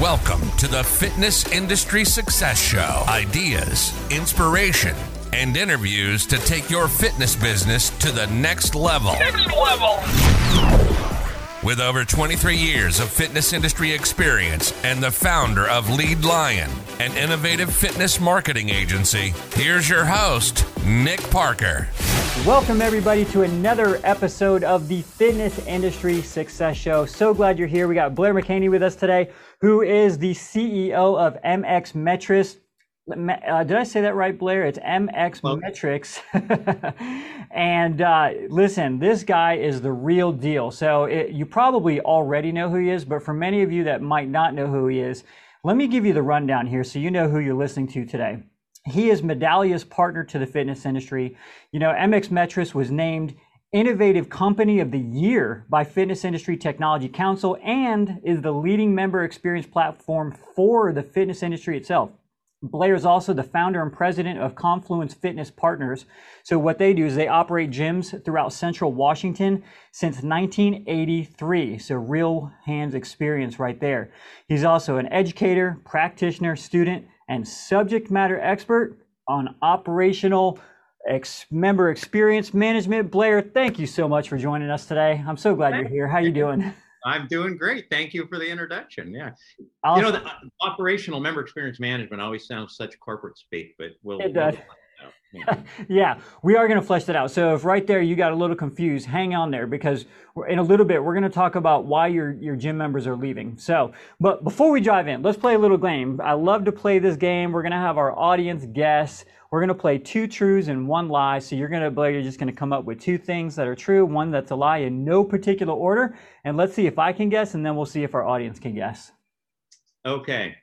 Welcome to the Fitness Industry Success Show. Ideas, inspiration, and interviews to take your fitness business to the next level. Next level. With over 23 years of fitness industry experience and the founder of Lead Lion, an innovative fitness marketing agency, here's your host, Nick Parker. Welcome, everybody, to another episode of the Fitness Industry Success Show. So glad you're here. We got Blair McHaney with us today, who is the CEO of MX Metrics. Uh, did I say that right, Blair? It's MX well, Metrics. and uh, listen, this guy is the real deal. So it, you probably already know who he is, but for many of you that might not know who he is, let me give you the rundown here so you know who you're listening to today. He is Medallia's partner to the fitness industry. You know, MX Metrics was named Innovative Company of the Year by Fitness Industry Technology Council and is the leading member experience platform for the fitness industry itself. Blair is also the founder and president of Confluence Fitness Partners. So, what they do is they operate gyms throughout central Washington since 1983. So, real hands experience right there. He's also an educator, practitioner, student, and subject matter expert on operational ex- member experience management. Blair, thank you so much for joining us today. I'm so glad you're here. How you doing? I'm doing great. Thank you for the introduction. Yeah. Awesome. You know, the uh, operational member experience management always sounds such corporate speak, but we'll. It does. We'll yeah. we are going to flesh that out. So if right there you got a little confused, hang on there because in a little bit we're going to talk about why your your gym members are leaving. So, but before we dive in, let's play a little game. I love to play this game. We're going to have our audience guess we're going to play two truths and one lie. So you're going to, you're just going to come up with two things that are true, one that's a lie in no particular order. And let's see if I can guess, and then we'll see if our audience can guess. Okay.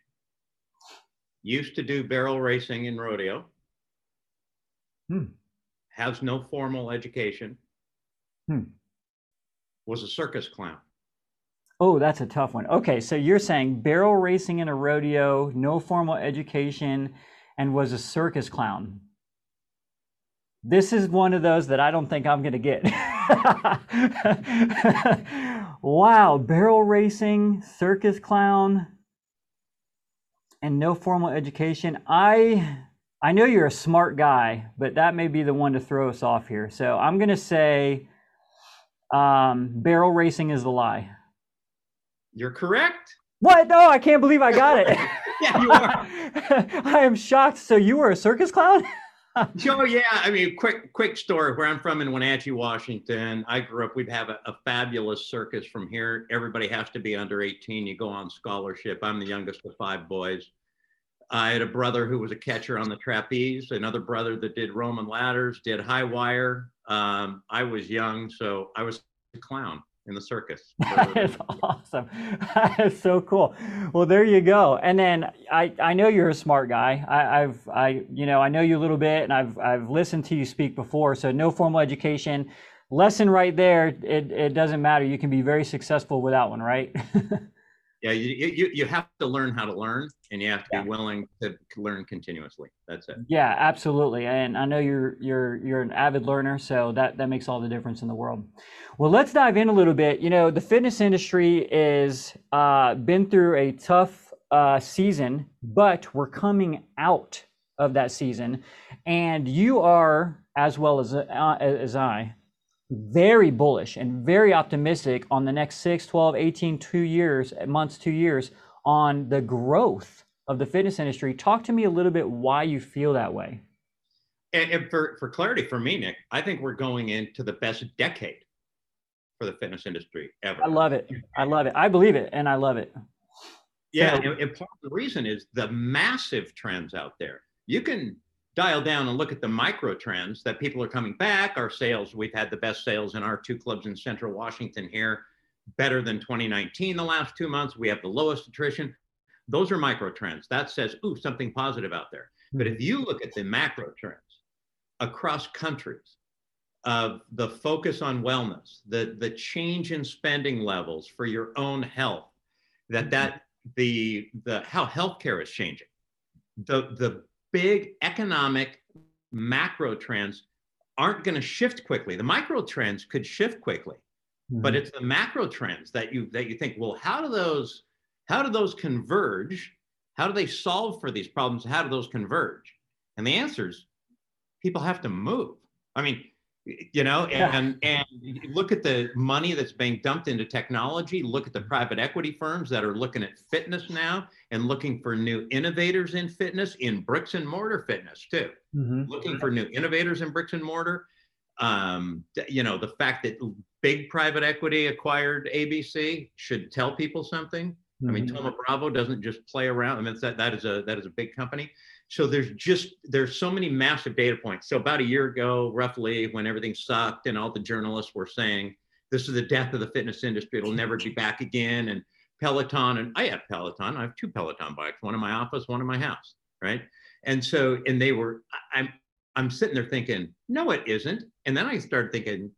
Used to do barrel racing in rodeo. Hmm. Has no formal education. Hmm. Was a circus clown. Oh, that's a tough one. Okay, so you're saying barrel racing in a rodeo, no formal education, and was a circus clown. This is one of those that I don't think I'm going to get. wow, barrel racing, circus clown, and no formal education. I I know you're a smart guy, but that may be the one to throw us off here. So I'm going to say um, barrel racing is the lie. You're correct. What? No, I can't believe I got it. yeah, you are. I am shocked. So you were a circus clown? oh yeah, I mean, quick quick story. Where I'm from in Wenatchee, Washington, I grew up. We'd have a, a, fabulous circus from here. Everybody has to be under 18. You go on scholarship. I'm the youngest of five boys. I had a brother who was a catcher on the trapeze. Another brother that did Roman ladders, did high wire. Um, I was young, so I was a clown in the circus. That is awesome. That is so cool. Well, there you go. And then I, I know you're a smart guy. I, I've I you know I know you a little bit, and I've I've listened to you speak before. So no formal education. Lesson right there. It it doesn't matter. You can be very successful without one, right? yeah, you, you you have to learn how to learn, and you have to yeah. be willing to learn continuously. That's it. Yeah, absolutely. And I know you're you're you're an avid learner, so that that makes all the difference in the world. Well, let's dive in a little bit. You know, the fitness industry is uh, been through a tough uh, season, but we're coming out of that season, and you are as well as uh, as I very bullish and very optimistic on the next 6 12 18 2 years months 2 years on the growth of the fitness industry talk to me a little bit why you feel that way and, and for, for clarity for me nick i think we're going into the best decade for the fitness industry ever. I love it. I love it. I believe it, and I love it. Yeah, so, and, and part of the reason is the massive trends out there. You can dial down and look at the micro trends that people are coming back. Our sales, we've had the best sales in our two clubs in Central Washington here, better than 2019 the last two months. We have the lowest attrition. Those are micro trends. That says, ooh, something positive out there. But if you look at the macro trends across countries, of the focus on wellness, the the change in spending levels for your own health, that that the the how healthcare is changing, the the big economic macro trends aren't going to shift quickly. The micro trends could shift quickly, mm-hmm. but it's the macro trends that you that you think, well, how do those how do those converge? How do they solve for these problems? How do those converge? And the answer is people have to move. I mean, you know and yeah. and look at the money that's being dumped into technology look at the private equity firms that are looking at fitness now and looking for new innovators in fitness in bricks and mortar fitness too mm-hmm. looking for new innovators in bricks and mortar um, you know the fact that big private equity acquired abc should tell people something mm-hmm. i mean mm-hmm. Bravo doesn't just play around i mean that, that is a that is a big company so there's just there's so many massive data points. So about a year ago roughly when everything sucked and all the journalists were saying this is the death of the fitness industry. It'll never be back again. And peloton and i have peloton. I have two peloton bikes one in my office one in my house right? And so and they were i'm i'm sitting there thinking no it isn't. And then i started thinking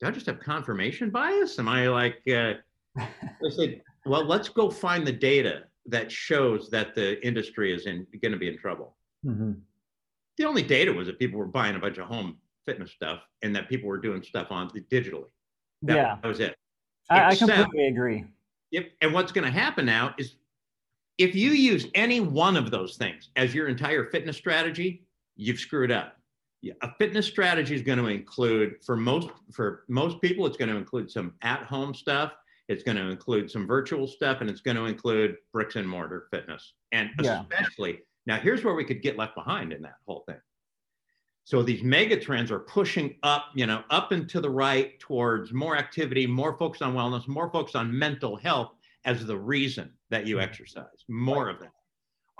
do i just have confirmation bias? Am i like uh, i said well let's go find the data that shows that the industry is in going to be in trouble. Mm-hmm. The only data was that people were buying a bunch of home fitness stuff and that people were doing stuff on digitally. That, yeah, that was it. I, Except, I completely agree. If, and what's going to happen now is if you use any one of those things as your entire fitness strategy, you've screwed up. A fitness strategy is going to include for most for most people, it's going to include some at-home stuff it's going to include some virtual stuff and it's going to include bricks and mortar fitness. And yeah. especially now, here's where we could get left behind in that whole thing. So these mega trends are pushing up, you know, up and to the right towards more activity, more focus on wellness, more focus on mental health as the reason that you exercise, more of that.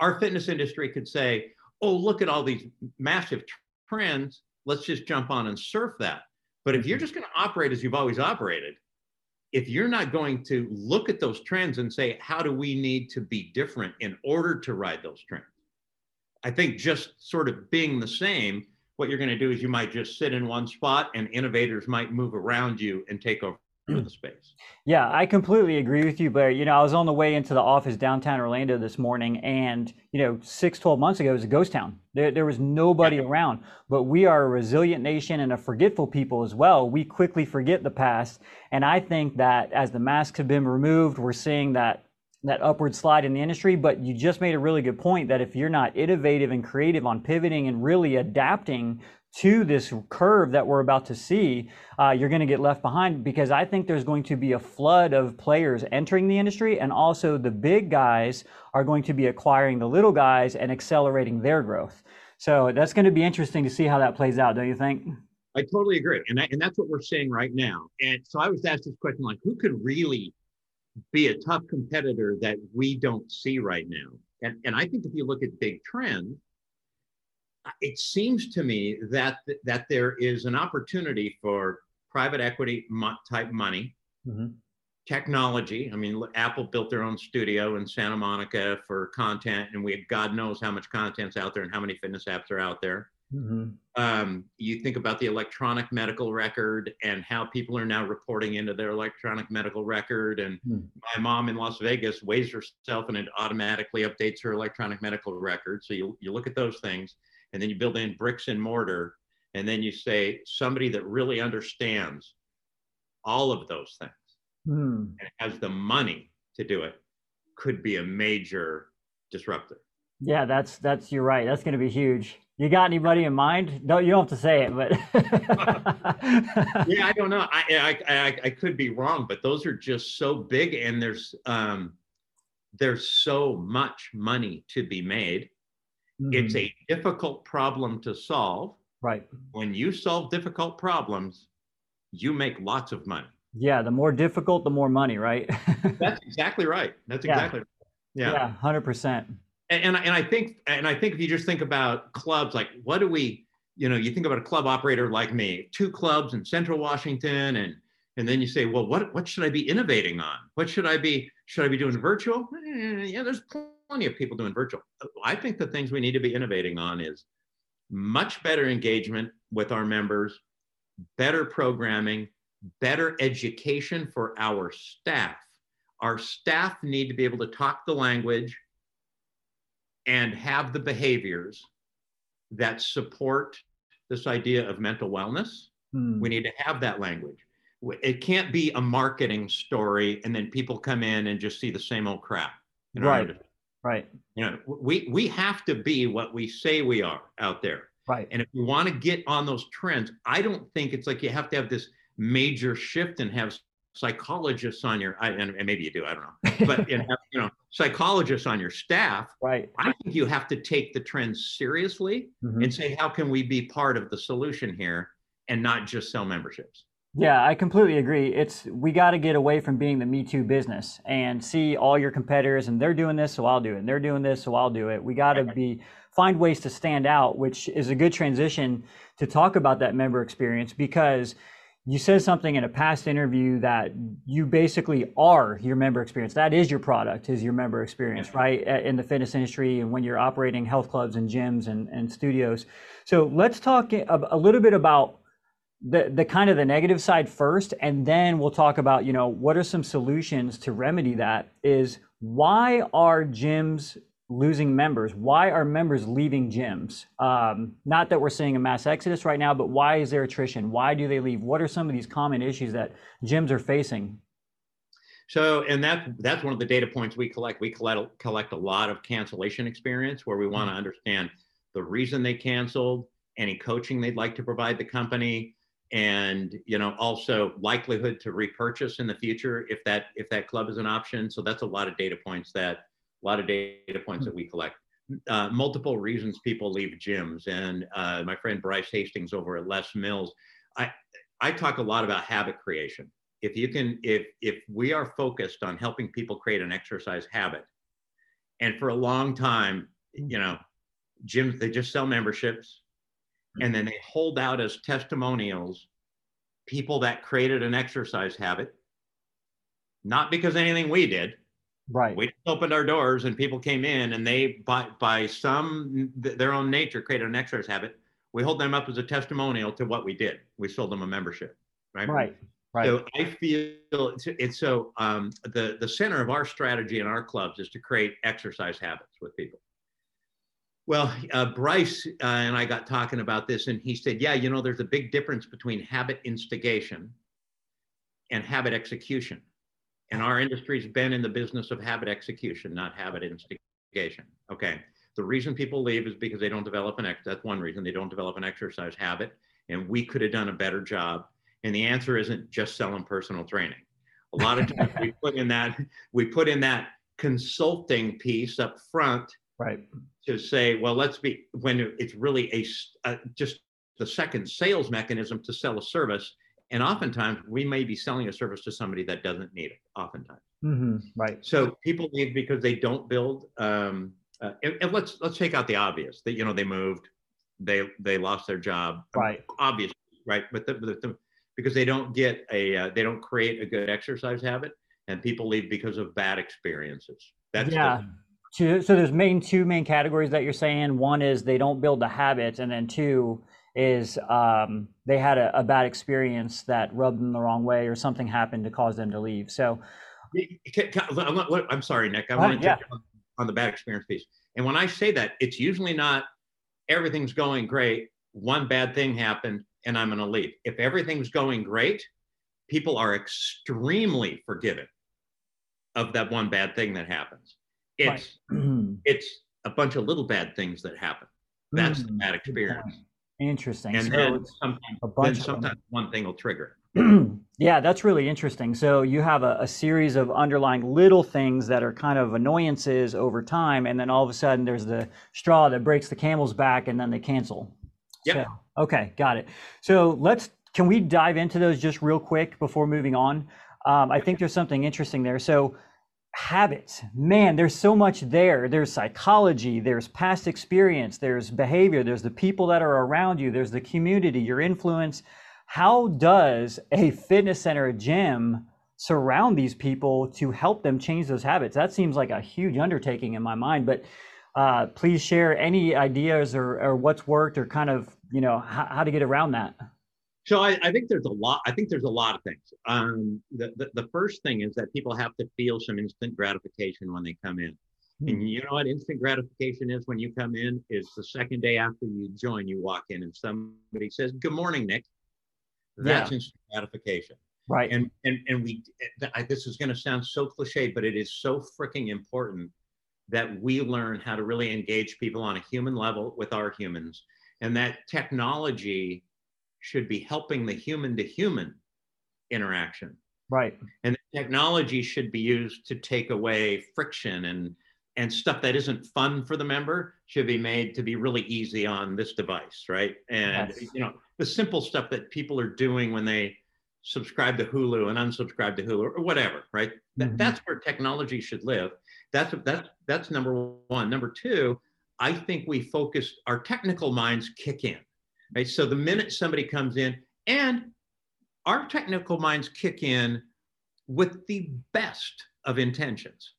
Our fitness industry could say, oh, look at all these massive trends. Let's just jump on and surf that. But if you're mm-hmm. just going to operate as you've always operated, if you're not going to look at those trends and say, how do we need to be different in order to ride those trends? I think just sort of being the same, what you're going to do is you might just sit in one spot and innovators might move around you and take over the hmm. space. Yeah, I completely agree with you, Blair. You know, I was on the way into the office downtown Orlando this morning, and, you know, six, 12 months ago, it was a ghost town. There, there was nobody around. But we are a resilient nation and a forgetful people as well. We quickly forget the past. And I think that as the masks have been removed, we're seeing that that upward slide in the industry. But you just made a really good point that if you're not innovative and creative on pivoting and really adapting to this curve that we're about to see, uh, you're going to get left behind because I think there's going to be a flood of players entering the industry, and also the big guys are going to be acquiring the little guys and accelerating their growth. So that's going to be interesting to see how that plays out, don't you think? I totally agree, and and that's what we're seeing right now. And so I was asked this question, like, who could really be a tough competitor that we don't see right now? And and I think if you look at big trend, it seems to me that that there is an opportunity for private equity type money, mm-hmm. technology. I mean, Apple built their own studio in Santa Monica for content, and we God knows how much content's out there and how many fitness apps are out there. Mm-hmm. Um, you think about the electronic medical record and how people are now reporting into their electronic medical record. And mm-hmm. my mom in Las Vegas weighs herself and it automatically updates her electronic medical record. So you, you look at those things and then you build in bricks and mortar, and then you say somebody that really understands all of those things mm. and has the money to do it could be a major disruptor. Yeah, that's that's you're right. That's going to be huge. You got anybody in mind? No, you don't have to say it, but yeah, I don't know. I, I, I I could be wrong, but those are just so big, and there's um there's so much money to be made Mm-hmm. It's a difficult problem to solve. Right. When you solve difficult problems, you make lots of money. Yeah, the more difficult, the more money, right? That's exactly right. That's exactly yeah. right. Yeah. Yeah, hundred percent. And, and I think and I think if you just think about clubs, like what do we, you know, you think about a club operator like me, two clubs in Central Washington, and and then you say, well, what what should I be innovating on? What should I be should I be doing virtual? Eh, yeah, there's plenty of people doing virtual. I think the things we need to be innovating on is much better engagement with our members, better programming, better education for our staff. Our staff need to be able to talk the language and have the behaviors that support this idea of mental wellness. Hmm. We need to have that language. It can't be a marketing story and then people come in and just see the same old crap right. Right. You know, we we have to be what we say we are out there. Right. And if we want to get on those trends, I don't think it's like you have to have this major shift and have psychologists on your I, and, and maybe you do i don't know. But you know psychologists on your staff right. I think you have to take the trends seriously mm-hmm. and say how can we be part of the solution here and not just sell memberships? Yeah i completely agree. It's we got to get away from being the me too business and see all your competitors and they're doing this so i'll do it and they're doing this so i'll do it. We got to be find ways to stand out which is a good transition to talk about that member experience because you said something in a past interview that you basically are your member experience. That is your product, is your member experience, right? In the fitness industry and when you're operating health clubs and gyms and, and studios. So let's talk a, a little bit about the, the kind of the negative side first, and then we'll talk about, you know, what are some solutions to remedy that is why are gyms losing members? Why are members leaving gyms? Um, not that we're seeing a mass exodus right now, but why is there attrition? Why do they leave? What are some of these common issues that gyms are facing? So, and that that's one of the data points we collect. We collect collect a lot of cancellation experience where we want to mm-hmm. understand the reason they canceled, any coaching they'd like to provide the company, and you know also likelihood to repurchase in the future if that if that club is an option. So that's a lot of data points that a lot of data points that we collect. Uh, multiple reasons people leave gyms. And uh, my friend Bryce Hastings over at Les Mills, I, I talk a lot about habit creation. If you can, if if we are focused on helping people create an exercise habit, and for a long time, you know, gyms they just sell memberships, and then they hold out as testimonials people that created an exercise habit, not because anything we did, Right. We just opened our doors and people came in and they, by, by some, their own nature, created an exercise habit. We hold them up as a testimonial to what we did. We sold them a membership. Right. Right. Right. So I feel it's, it's so um, the the center of our strategy in our clubs is to create exercise habits with people. Well, uh, Bryce uh, and I got talking about this, and he said, "Yeah, you know, there's a big difference between habit instigation and habit execution." And our industry's been in the business of habit execution, not habit instigation. Okay. The reason people leave is because they don't develop an ex. That's one reason they don't develop an exercise habit, and we could have done a better job. And the answer isn't just selling personal training. A lot of times we put in that we put in that consulting piece up front, right? To say, well, let's be when it's really a, a just the second sales mechanism to sell a service and oftentimes we may be selling a service to somebody that doesn't need it oftentimes. Mm-hmm. right. So people leave because they don't build um, uh, and, and, let's let's take out the obvious that you know they moved they they lost their job. Right. Obviously right but the, the, the, because they don't get a uh, they don't create a good exercise habit and people leave because of bad experiences. That's yeah. the, so there's main two main categories that you're saying. One is they don't build the habits and then two is um, they had a, a, bad experience that rubbed them the wrong way or something happened to cause them to leave. So, I'm sorry, Nick. I want to yeah. on, on the bad experience piece. And when I say that, it's usually not everything's going great. One bad thing happened, and I'm going to leave. If everything's going great, people are extremely forgiving of that one bad thing that happens. It's right. it's a bunch of little bad things that happen. That's mm, the bad experience. Interesting. And so then sometimes, a bunch then sometimes one thing will trigger yeah, that's really interesting. So you have a, a, series of underlying little things that are kind of annoyances over time, and then all of a sudden there's the straw that breaks the camel's back, and then they cancel. Yeah. So, okay, got it. So let's can we dive into those just real quick before moving on? Um, I think there's something interesting there. So habits. Man there's so much there. There's psychology there's past experience there's behavior there's the people that are around you there's the community your influence. How does a fitness center a gym surround these people to help them change those habits? That seems like a huge undertaking in my mind but uh, please share any ideas or, or what's worked or kind of you know how, how to get around that so I, I, think there's a lot. I think there's a lot of things. Um, the, the, the first thing is that people have to feel some instant gratification when they come in. Hmm. And you know what instant gratification is when you come in? Is the second day after you join, you walk in and somebody says, "Good morning, Nick." That's yeah. instant gratification. Right. And and and we. This is going to sound so cliche, but it is so freaking important that we learn how to really engage people on a human level with our humans, and that technology should be helping the human to human interaction. Right. And technology should be used to take away friction and and stuff that isn't fun for the member should be made to be really easy on this device, right? And yes. you know, the simple stuff that people are doing when they subscribe to Hulu and unsubscribe to Hulu or whatever, right? Mm-hmm. That, that's where technology should live. That's that's that's number one. Number two, I think we focus our technical minds kick in, right? So the minute somebody comes in, and our technical minds kick in with the best of intentions.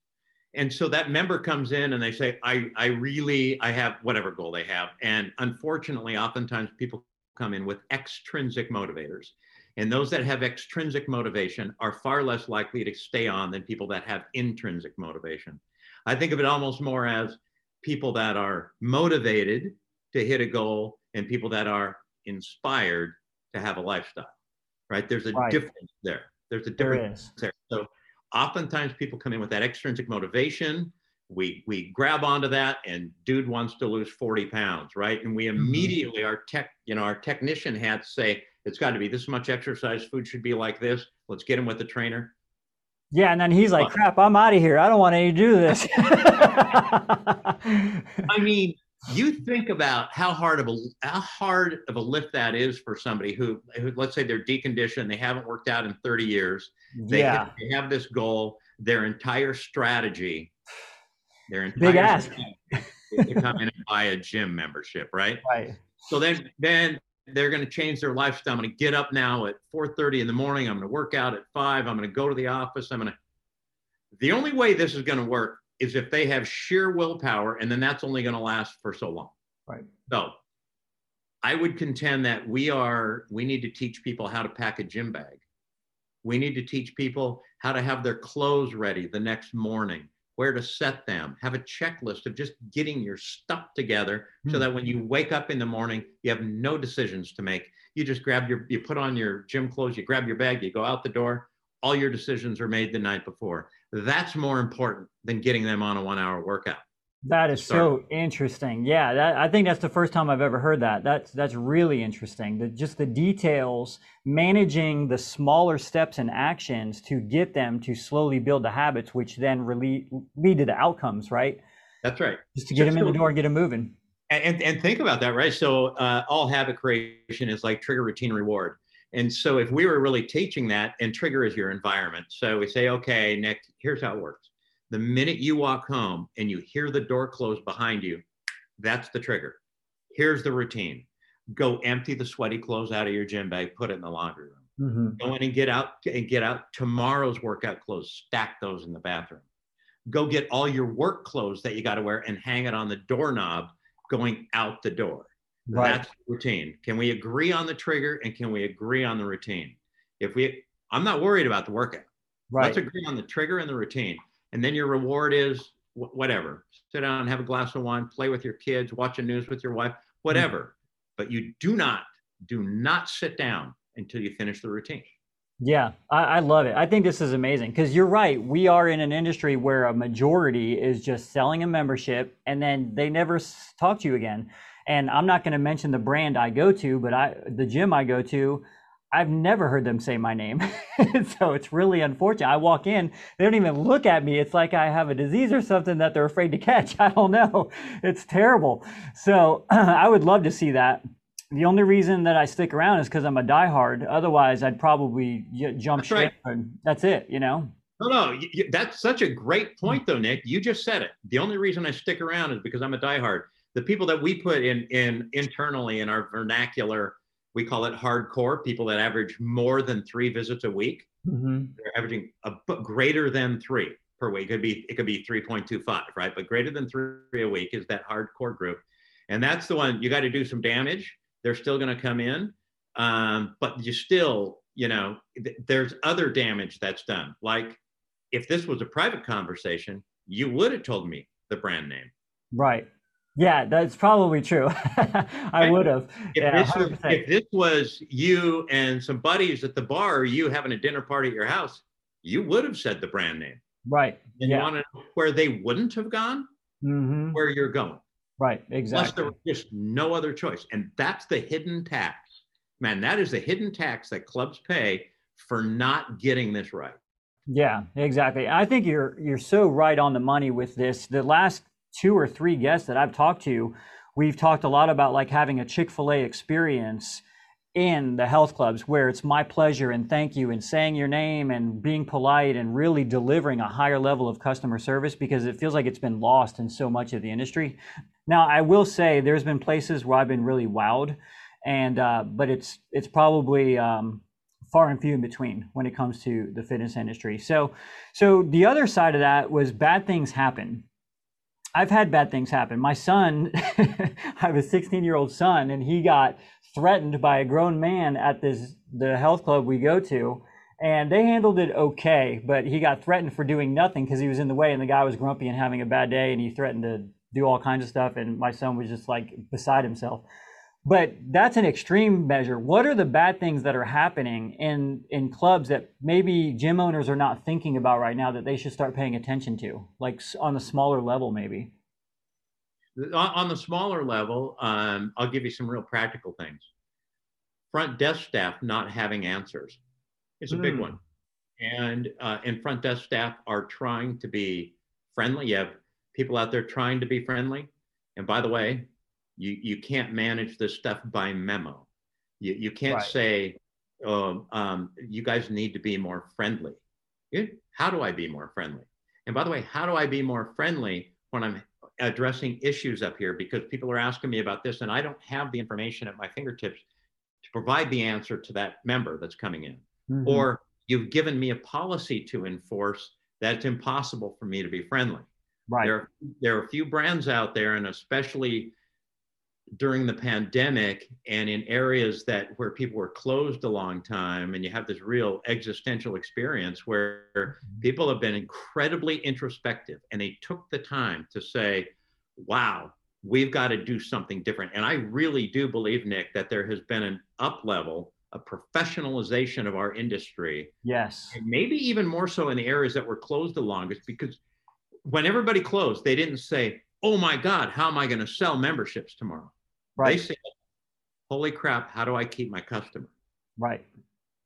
And so that member comes in and they say i i really i have whatever goal they have. And unfortunately oftentimes people come in with extrinsic motivators. And those that have extrinsic motivation are far less likely to stay on than people that have intrinsic motivation. I think of it almost more as people that are motivated to hit a goal and people that are inspired to have a lifestyle right? There's a right. difference there. There's a difference there, there. so oftentimes people come in with that extrinsic motivation. We we grab onto that and dude wants to lose 40 pounds right? And we mm-hmm. immediately our tech you know our technician hats say it's got to be this much exercise food should be like this. Let's get him with the trainer. Yeah and then he's like crap i'm out of here. I don't want to do this. I mean you think about how hard of a how hard of a lift that is for somebody who, who let's say they're deconditioned they haven't worked out in 30 years. They, yeah. have, they have this goal their entire strategy their entire big ask to come in and buy a gym membership right? Right. So then then they're going to change their lifestyle. I'm going to get up now at 4.30 in the morning. I'm going to work out at 5 i'm going to go to the office. I'm going to the only way this is going to work is if they have sheer willpower, and then that's only going to last for so long. Right. So I would contend that we are, we need to teach people how to pack a gym bag. We need to teach people how to have their clothes ready the next morning, where to set them, have a checklist of just getting your stuff together mm-hmm. so hmm. that when you wake up in the morning, you have no decisions to make. You just grab your, you put on your gym clothes, you grab your bag, you go out the door, all your decisions are made the night before. That's more important than getting them on a one hour workout. That is so interesting. Yeah, that, I think that's the first time I've ever heard that. That's that's really interesting. The, just the details, managing the smaller steps and actions to get them to slowly build the habits, which then really lead to the outcomes. Right. That's right. Just to get them in the door, get them moving. And, and, and think about that, right? So uh, all habit creation is like trigger, routine, reward. And so if we were really teaching that, and trigger is your environment. So we say, okay, Nick, here's how it works. The minute you walk home and you hear the door close behind you, that's the trigger. Here's the routine. Go empty the sweaty clothes out of your gym bag, put it in the laundry room. Mm-hmm. Go in and get out and get out tomorrow's workout clothes, stack those in the bathroom. Go get all your work clothes that you got to wear and hang it on the doorknob going out the door. Right. That's routine. Can we agree on the trigger and can we agree on the routine? If we, I'm not worried about the workout. Right. Let's agree on the trigger and the routine. And then your reward is whatever. Sit down and have a glass of wine, play with your kids, watch the news with your wife, whatever. Mm-hmm. But you do not, do not sit down until you finish the routine. Yeah, I, I, love it. I think this is amazing because you're right. We are in an industry where a majority is just selling a membership and then they never talk to you again. And I'm not going to mention the brand I go to, but I the gym I go to, I've never heard them say my name. so it's really unfortunate. I walk in, they don't even look at me. It's like I have a disease or something that they're afraid to catch. I don't know. It's terrible. So I would love to see that. The only reason that I stick around is because I'm a diehard. Otherwise, I'd probably jump that's ship. Right. And that's it, you know? No, no, that's such a great point, though, Nick. You just said it. The only reason I stick around is because I'm a diehard the people that we put in in internally in our vernacular we call it hardcore people that average more than three visits a week. Mm-hmm. they're averaging a greater than three per week. It could be it could be 3.25 right? But greater than three a week is that hardcore group. And that's the one you got to do some damage. They're still going to come in um, but you still you know th- there's other damage that's done. Like if this was a private conversation you would have told me the brand name. Right yeah, that's probably true. I would have. If, yeah, this was, if this was you and some buddies at the bar, you having a dinner party at your house, you would have said the brand name. Right. And yeah. you want to know where they wouldn't have gone? mm-hmm. where you're going. Right, exactly. Unless there was just no other choice. And that's the hidden tax. Man, that is the hidden tax that clubs pay for not getting this right. Yeah, exactly. I think you're you're so right on the money with this. The last two or three guests that I've talked to, we've talked a lot about like having a Chick-fil-A experience in the health clubs where it's my pleasure and thank you and saying your name and being polite and really delivering a higher level of customer service because it feels like it's been lost in so much of the industry. Now, I will say there's been places where I've been really wowed, and uh, but it's it's probably um, far and few in between when it comes to the fitness industry. So, so the other side of that was bad things happen. I've had bad things happen. My son, I have a 16 year old son, and he got threatened by a grown man at this the health club we go to and they handled it okay but he got threatened for doing nothing because he was in the way and the guy was grumpy and having a bad day and he threatened to do all kinds of stuff and my son was just like beside himself but that's an extreme measure what are the bad things that are happening in in clubs that maybe gym owners are not thinking about right now that they should start paying attention to like on a smaller level maybe on the smaller level, um, I'll give you some real practical things. Front desk staff not having answers is a mm. big hmm. one. And, uh, and front desk staff are trying to be friendly. You have people out there trying to be friendly. And by the way, you, you can't manage this stuff by memo. You, you can't right. say, oh, um, you guys need to be more friendly. How do I be more friendly? And by the way, how do I be more friendly when I'm addressing issues up here because people are asking me about this and I don't have the information at my fingertips to provide the answer to that member that's coming in. Mm-hmm. Or you've given me a policy to enforce that's impossible for me to be friendly. Right. There, there are a few brands out there, and especially during the pandemic and in areas that where people were closed a long time and you have this real existential experience where mm-hmm. people have been incredibly introspective and they took the time to say wow we've got to do something different. And i really do believe nick that there has been an up level a professionalization of our industry. Yes. And maybe even more so in the areas that were closed the longest because when everybody closed they didn't say oh my god how am i going to sell memberships tomorrow Right. They say, holy crap, how do I keep my customer? Right.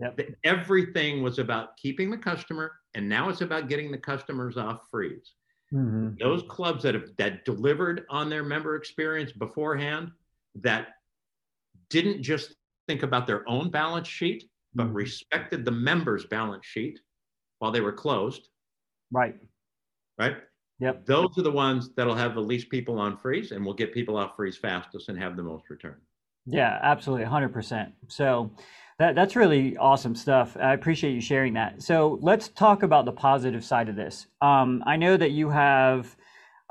Yep. Everything was about keeping the customer, and now it's about getting the customers off freeze. Mm-hmm. Those clubs that have that delivered on their member experience beforehand, that didn't just think about their own balance sheet, but mm-hmm. respected the members' balance sheet while they were closed. Right. Right. Yep. Those are the ones that'll have the least people on freeze and will get people off freeze fastest and have the most return. Yeah, absolutely, 100%. So that, that's really awesome stuff. I appreciate you sharing that. So let's talk about the positive side of this. Um, I know that you have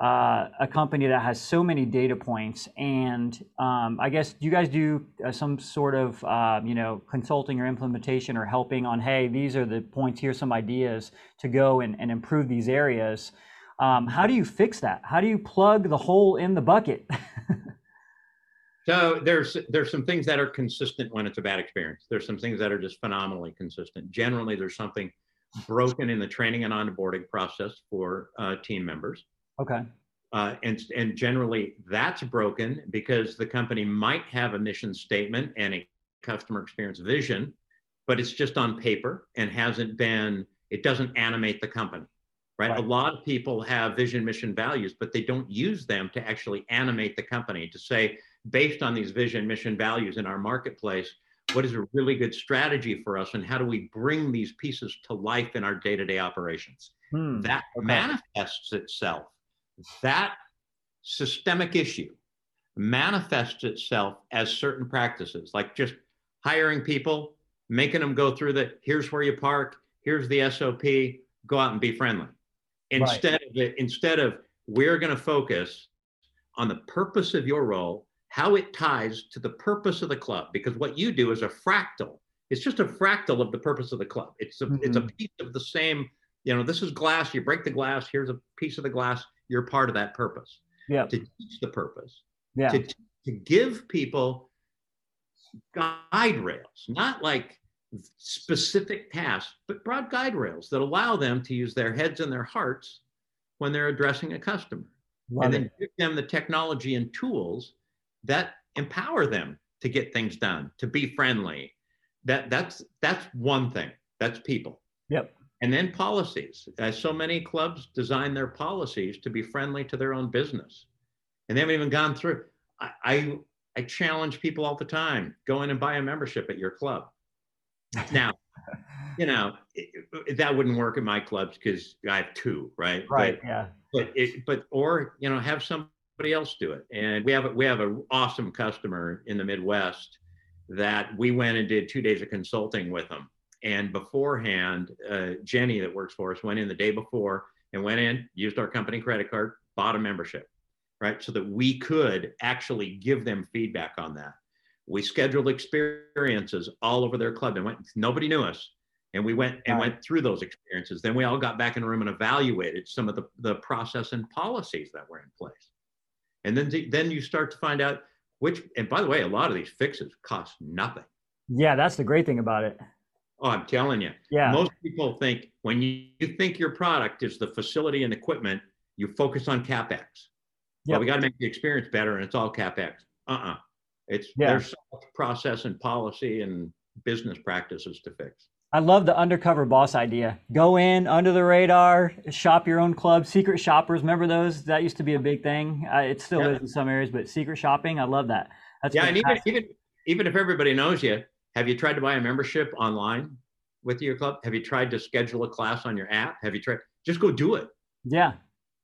uh, a company that has so many data points, and um, I guess you guys do uh, some sort of uh, you know consulting or implementation or helping on hey these are the points here's some ideas to go and, and improve these areas. Um, how do you fix that? How do you plug the hole in the bucket? so there's there's some things that are consistent when it's a bad experience. There's some things that are just phenomenally consistent. Generally, there's something broken in the training and onboarding process for uh, team members. Okay. Uh, and and generally that's broken because the company might have a mission statement and a customer experience vision, but it's just on paper and hasn't been. It doesn't animate the company right? right? A lot of people have vision, mission, values, but they don't use them to actually animate the company to say, based on these vision, mission, values in our marketplace, what is a really good strategy for us and how do we bring these pieces to life in our day-to-day operations? Hmm. That okay. manifests itself. That systemic issue manifests itself as certain practices, like just hiring people, making them go through the here's where you park, here's the SOP, go out and be friendly instead right. of it, instead of we're going to focus on the purpose of your role, how it ties to the purpose of the club, because what you do is a fractal. It's just a fractal of the purpose of the club. It's a mm-hmm. it's a piece of the same. You know, this is glass. You break the glass. Here's a piece of the glass. You're part of that purpose. Yeah. To teach the purpose. Yeah. To, to give people guide rails, not like specific tasks, but broad guide rails that allow them to use their heads and their hearts when they're addressing a customer. Love and then it. give them the technology and tools that empower them to get things done, to be friendly. That that's that's one thing. That's people. Yep. And then policies. Uh, so many clubs design their policies to be friendly to their own business, and they haven't even gone through. I I, I challenge people all the time: go in and buy a membership at your club. Now, you know it, that wouldn't work at my clubs because I have two, right? Right. But, yeah. but it, but or you know have somebody else do it. And we have a, we have an awesome customer in the Midwest that we went and did two days of consulting with them. And beforehand, uh, Jenny that works for us went in the day before and went in, used our company credit card, bought a membership, right? So that we could actually give them feedback on that. We scheduled experiences all over their club and went, nobody knew us. And we went and Right. went through those experiences. Then we all got back in a room and evaluated some of the, the process and policies that were in place. And then, then you start to find out which, and by the way, a lot of these fixes cost nothing. Yeah, that's the great thing about it. Oh, I'm telling you. Yeah. Most people think when you, you think your product is the facility and equipment, you focus on capex. Well, we got to make the experience better, and it's all capex. Uh-uh. It's Yeah. there's so much process and policy and business practices to fix. I love the undercover boss idea. Go in under the radar, shop your own club, secret shoppers. Remember those? That used to be a big thing. Uh, it still Yeah. is in some areas, but secret shopping, I love that. That's yeah, and even even even if everybody knows you, have you tried to buy a membership online with your club? Have you tried to schedule a class on your app? Have you tried? Just go do it. yeah,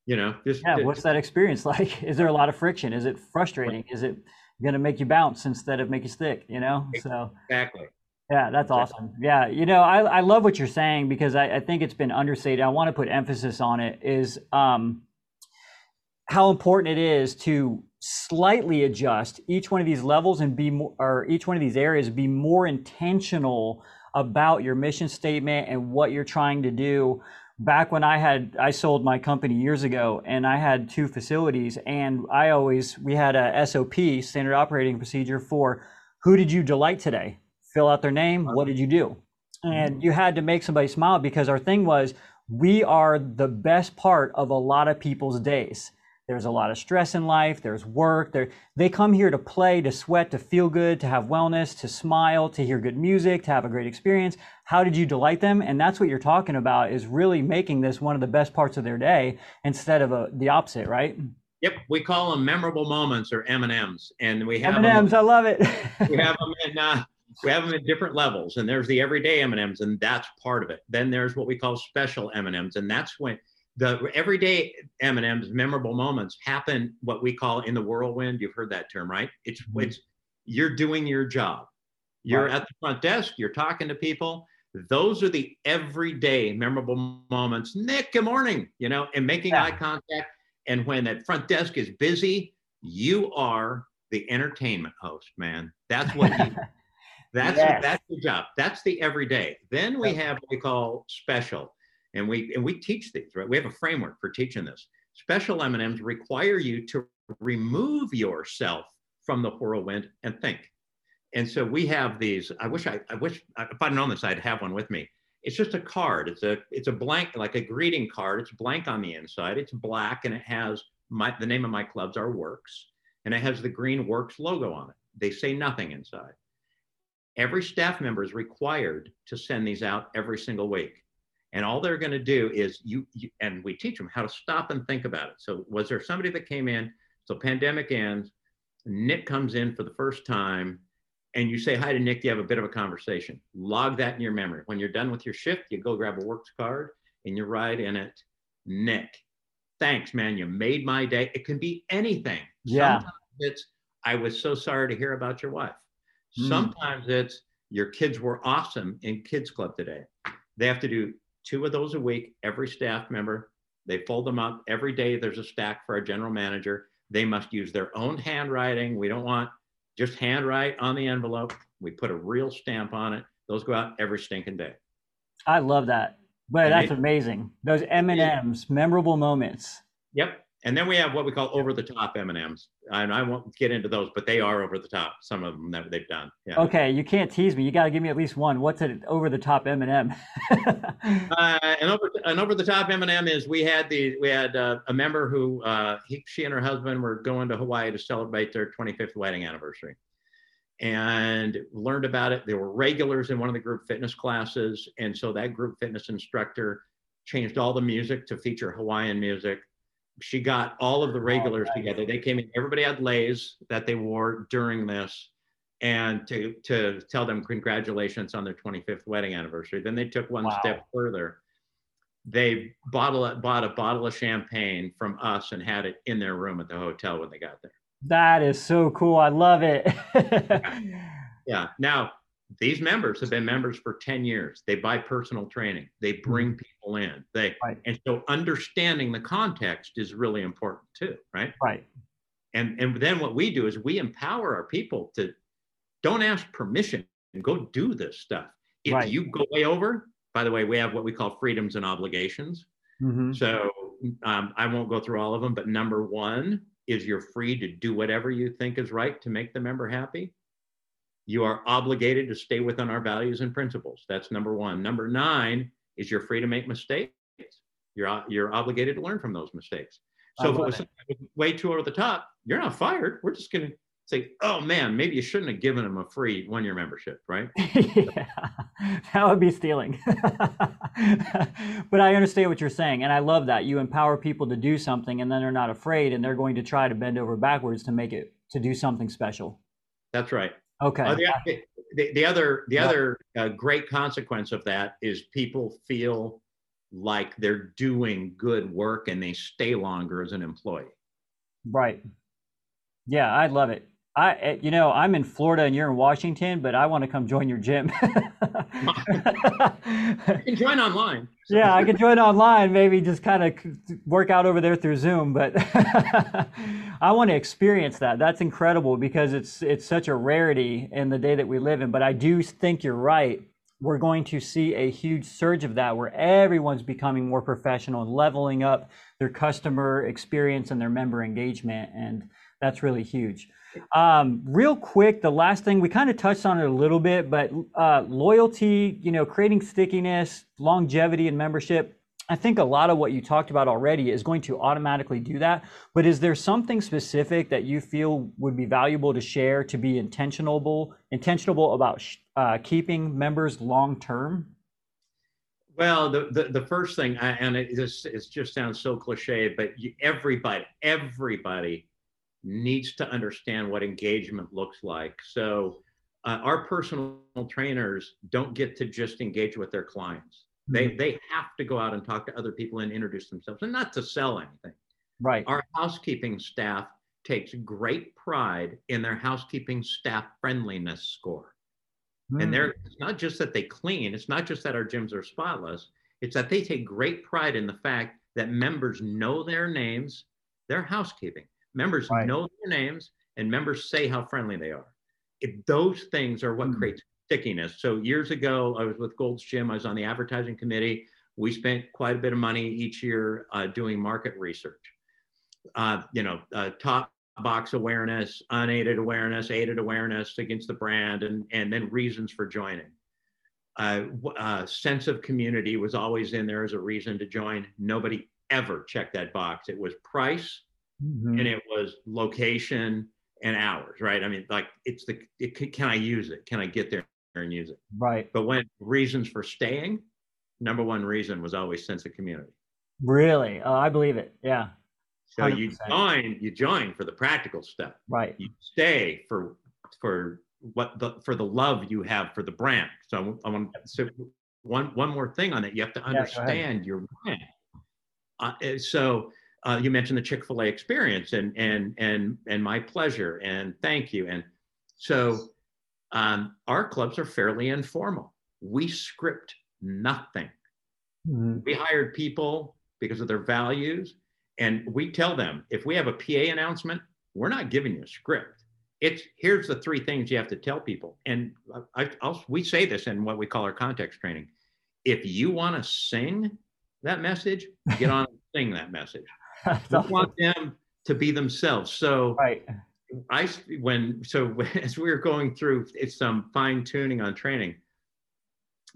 You know, just yeah. What's that experience like? Is there a lot of friction? Is it frustrating? Is it going to make you bounce instead of make you stick? You know, so exactly. Yeah, that's awesome. Yeah, you know, I, I love what you're saying because I, I think it's been understated. I want to put emphasis on it is um, how important it is to slightly adjust each one of these levels and be more, or each one of these areas be more intentional about your mission statement and what you're trying to do. Back when I had I sold my company years ago and I had two facilities and I always we had a SOP standard operating procedure for who did you delight today? Fill out their name. What did you do? And mm-hmm. you had to make somebody smile because our thing was we are the best part of a lot of people's days. There's a lot of stress in life. There's work. There, they come here to play, to sweat, to feel good, to have wellness, to smile, to hear good music, to have a great experience. How did you delight them? And that's what you're talking about is really making this one of the best parts of their day instead of a, the opposite, right? Yep, we call them memorable moments or M and we have M&Ms, I love it. We have them in. Uh, we have them at different levels, and there's the everyday M and that's part of it. Then there's what we call special M and M's, and that's when the everyday M and M's, memorable moments, happen. What we call in the whirlwind. You've heard that term, right? It's Mhm. it's you're doing your job. You're Right. at the front desk. You're talking to people. Those are the everyday memorable moments. Nick, good morning. You know, and making Yeah. eye contact. And when that front desk is busy, you are the entertainment host, man. That's what you, that's Yes. that's your job. That's the everyday. Then we have what we call special, and we and we teach these. Right, we have a framework for teaching this. Special M and M's require you to remove yourself from the whirlwind and think. And so we have these. I wish I, I wish if I'd known this, I'd have one with me. It's just a card. It's a it's a blank like a greeting card. It's blank on the inside. It's black and it has my the name of my clubs are Works and it has the green Works logo on it. They say nothing inside. Every staff member is required to send these out every single week. And all they're going to do is you, you, and we teach them how to stop and think about it. So, was there somebody that came in? So, pandemic ends, Nick comes in for the first time, and you say hi to Nick. You have a bit of a conversation. Log that in your memory. When you're done with your shift, you go grab a works card and you write in it, Nick, thanks, man. You made my day. It can be anything. Yeah. Sometimes it's, I was so sorry to hear about your wife. Mm. Sometimes it's, your kids were awesome in kids club today. They have to do two of those a week, every staff member. They fold them up every day. There's a stack for our general manager. They must use their own handwriting. We don't want just handwrite on the envelope. We put a real stamp on it. Those go out every stinking day. I love that. But that's amazing. Those M and M's, memorable moments. Yep. And then we have what we call over the top M&Ms. And I won't get into those, but they are over the top. Some of them that they've done. Yeah. Okay, you can't tease me. You got to give me at least one. What's an over the top M&M? uh, an over an over the top M&M is we had the we had uh, a member who uh, he, she and her husband were going to Hawaii to celebrate their 25th wedding anniversary, and learned about it. They were regulars in one of the group fitness classes, and so that group fitness instructor changed all the music to feature Hawaiian music she got all of the regulars oh, together. They came in, everybody had leis that they wore during this and to, to tell them congratulations on their 25th wedding anniversary. Then they took one wow. step further. They bottle, bought a bottle of champagne from us and had it in their room at the hotel when they got there. That is so cool. I love it. yeah. yeah. Now, these members have been members for 10 years. They buy personal training. They mm-hmm. bring people in. They right. and so understanding the context is really important too right? Right. And and then what we do is we empower our people to don't ask permission. And go do this stuff. If right. you go way over by the way we have what we call freedoms and obligations. Mm-hmm. so um, i won't go through all of them but number one is you're free to do whatever you think is right to make the member happy you are obligated to stay within our values and principles. That's number one. Number nine is you're free to make mistakes. You're, you're obligated to learn from those mistakes. So if it was it. way too over the top, you're not fired. We're just going to say, oh man, maybe you shouldn't have given them a free one year membership, right? yeah, that would be stealing. but I understand what you're saying. And I love that. You empower people to do something and then they're not afraid and they're going to try to bend over backwards to make it, to do something special. That's right. Okay. Uh, the, the, the, other the yeah. other uh, great consequence of that is people feel like they're doing good work and they stay longer as an employee. Right. Yeah, I love it. I, eh, you know, I'm in Florida and you're in Washington, but I want to come join your gym. you can join online. Yeah, I can join online. Maybe just kind of work out over there through Zoom. But I want to experience that. That's incredible because it's it's such a rarity in the day that we live in. But I do think you're right. We're going to see a huge surge of that where everyone's becoming more professional and leveling up their customer experience and their member engagement, and that's really huge. Um, real quick, the last thing we kind of touched on it a little bit, but uh, loyalty, you know, creating stickiness, longevity, and membership. I think a lot of what you talked about already is going to automatically do that. But is there something specific that you feel would be valuable to share to be intentionable, intentionable about uh, keeping members long term? Well, the, the, the first thing, and it, this it just sounds so cliche, but you, everybody, everybody needs to understand what engagement looks like. So uh, our personal trainers don't get to just engage with their clients. They mm-hmm. they have to go out and talk to other people and introduce themselves, and not to sell anything. Right. Our housekeeping staff takes great pride in their housekeeping staff friendliness score. Mm. And they're it's not just that they clean, it's not just that our gyms are spotless, it's that they take great pride in the fact that members know their names, their housekeeping. Members right. know their names and members say how friendly they are. If those things are what mm. creates stickiness. So years ago, I was with Gold's Gym. I was on the advertising committee. We spent quite a bit of money each year uh, doing market research. Uh, you know, uh, top box awareness, unaided awareness, aided awareness against the brand, and and then reasons for joining. Uh, uh, sense of community was always in there as a reason to join. Nobody ever checked that box. It was price mm-hmm. and it was location and hours, right? I mean, like it's the it, can I use it? Can I get there and use it? Right. But when reasons for staying, number one reason was always sense of community. Really? Oh, I believe it. Yeah. So 100%. you join, you join for the practical stuff. Right. You stay for for what the for the love you have for the brand. So I want to so one one more thing on that. You have to understand yeah, your brand. Uh, so uh, you mentioned the Chick-fil-A experience and and and and my pleasure and thank you. And so um, our clubs are fairly informal. We script nothing. Mm-hmm. We hired people because of their values, and we tell them if we have a PA announcement, we're not giving you a script. It's here's the three things you have to tell people, and I, I'll, we say this in what we call our context training. If you want to sing that message, get on and sing that message we want them to be themselves. So right. I when so as we were going through some fine tuning on training,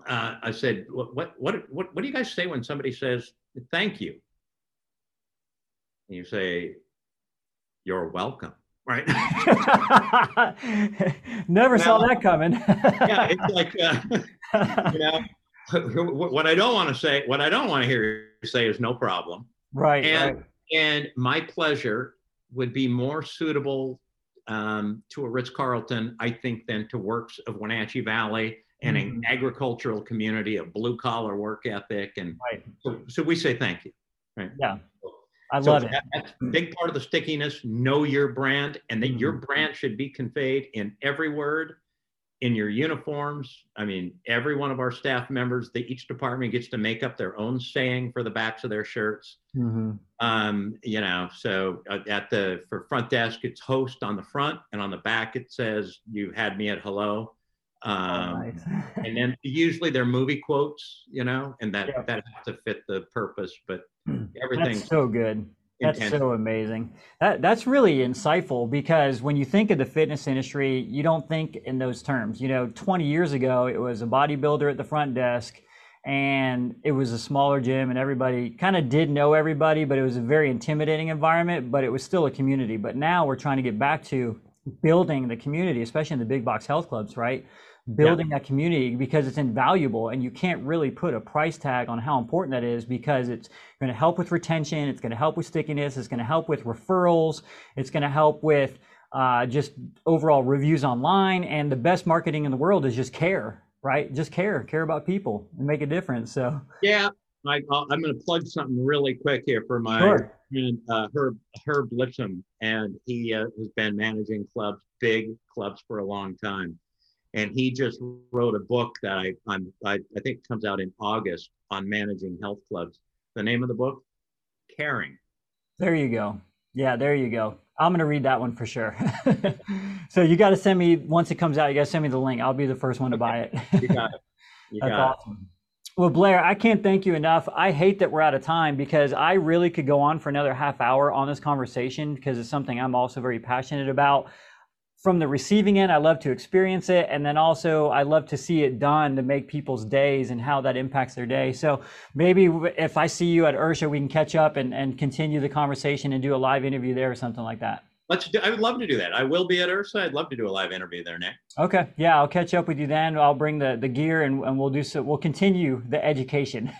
uh, I said, what, what what what what do you guys say when somebody says thank you? And you say, you're welcome right? Never saw that coming. yeah, it's like uh, you know what I don't want to say. What I don't want to hear you say is no problem. Right. And right. And my pleasure would be more suitable um, to a Ritz Carlton, I think, than to Worx of Wenatchee Valley and mm-hmm. an agricultural community, a blue collar work ethic, and right. so, so we say thank you. Right. Yeah. I so love it. That's a big part of the stickiness. Know your brand, and that mm-hmm. your brand should be conveyed in every word, in your uniforms. I mean, every one of our staff members, the, each department gets to make up their own saying for the backs of their shirts. Mm-hmm. Um, you know, so uh, at the for front desk, it's host on the front, and on the back it says "You had me at hello." Um, oh, nice. and then usually they're movie quotes, you know, and that yeah. that has to fit the purpose. But everything that's so good. That's so amazing. That that's really insightful because when you think of the fitness industry, you don't think in those terms. You know, 20 years ago, it was a bodybuilder at the front desk, and it was a smaller gym, and everybody kind of did know everybody, but it was a very intimidating environment. But it was still a community. But now we're trying to get back to building the community, especially in the big box health clubs, right? building yeah. that community because it's invaluable and you can't really put a price tag on how important that is because it's going to help with retention it's going to help with stickiness it's going to help with referrals it's going to help with uh, just overall reviews online and the best marketing in the world is just care right just care care about people and make a difference so yeah I, am going to plug something really quick here for my sure. friend uh, Herb Herb Lipsman, and he uh, has been managing clubs, big clubs, for a long time and he just wrote a book that I I'm, I, I think comes out in August on managing health clubs. The name of the book, Caring. There you go. Yeah, there you go. I'm gonna read that one for sure. so you got to send me once it comes out. You got to send me the link. I'll be the first one to buy it. you got it. You That's got awesome. It. Well, Blair, I can't thank you enough. I hate that we're out of time because I really could go on for another half hour on this conversation because it's something I'm also very passionate about from the receiving end, I love to experience it. And then also, I love to see it done to make people's days and how that impacts their day. So maybe if I see you at IHRSA, we can catch up and, and continue the conversation and do a live interview there or something like that. Let's do, I would love to do that. I will be at IHRSA. I'd love to do a live interview there, Nick. Okay. Yeah, I'll catch up with you then. I'll bring the, the gear and, and we'll do so. We'll continue the education.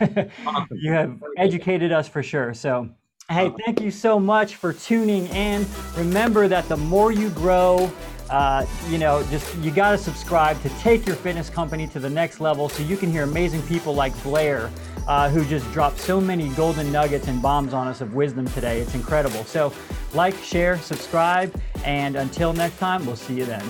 Awesome. you have educated us for sure. So Hey, thank you so much for tuning in. Remember that the more you grow, uh, you know, just you got to subscribe to take your fitness company to the next level so you can hear amazing people like Blair, uh, who just dropped so many golden nuggets and bombs on us of wisdom today. It's incredible. So, like, share, subscribe, and until next time, we'll see you then.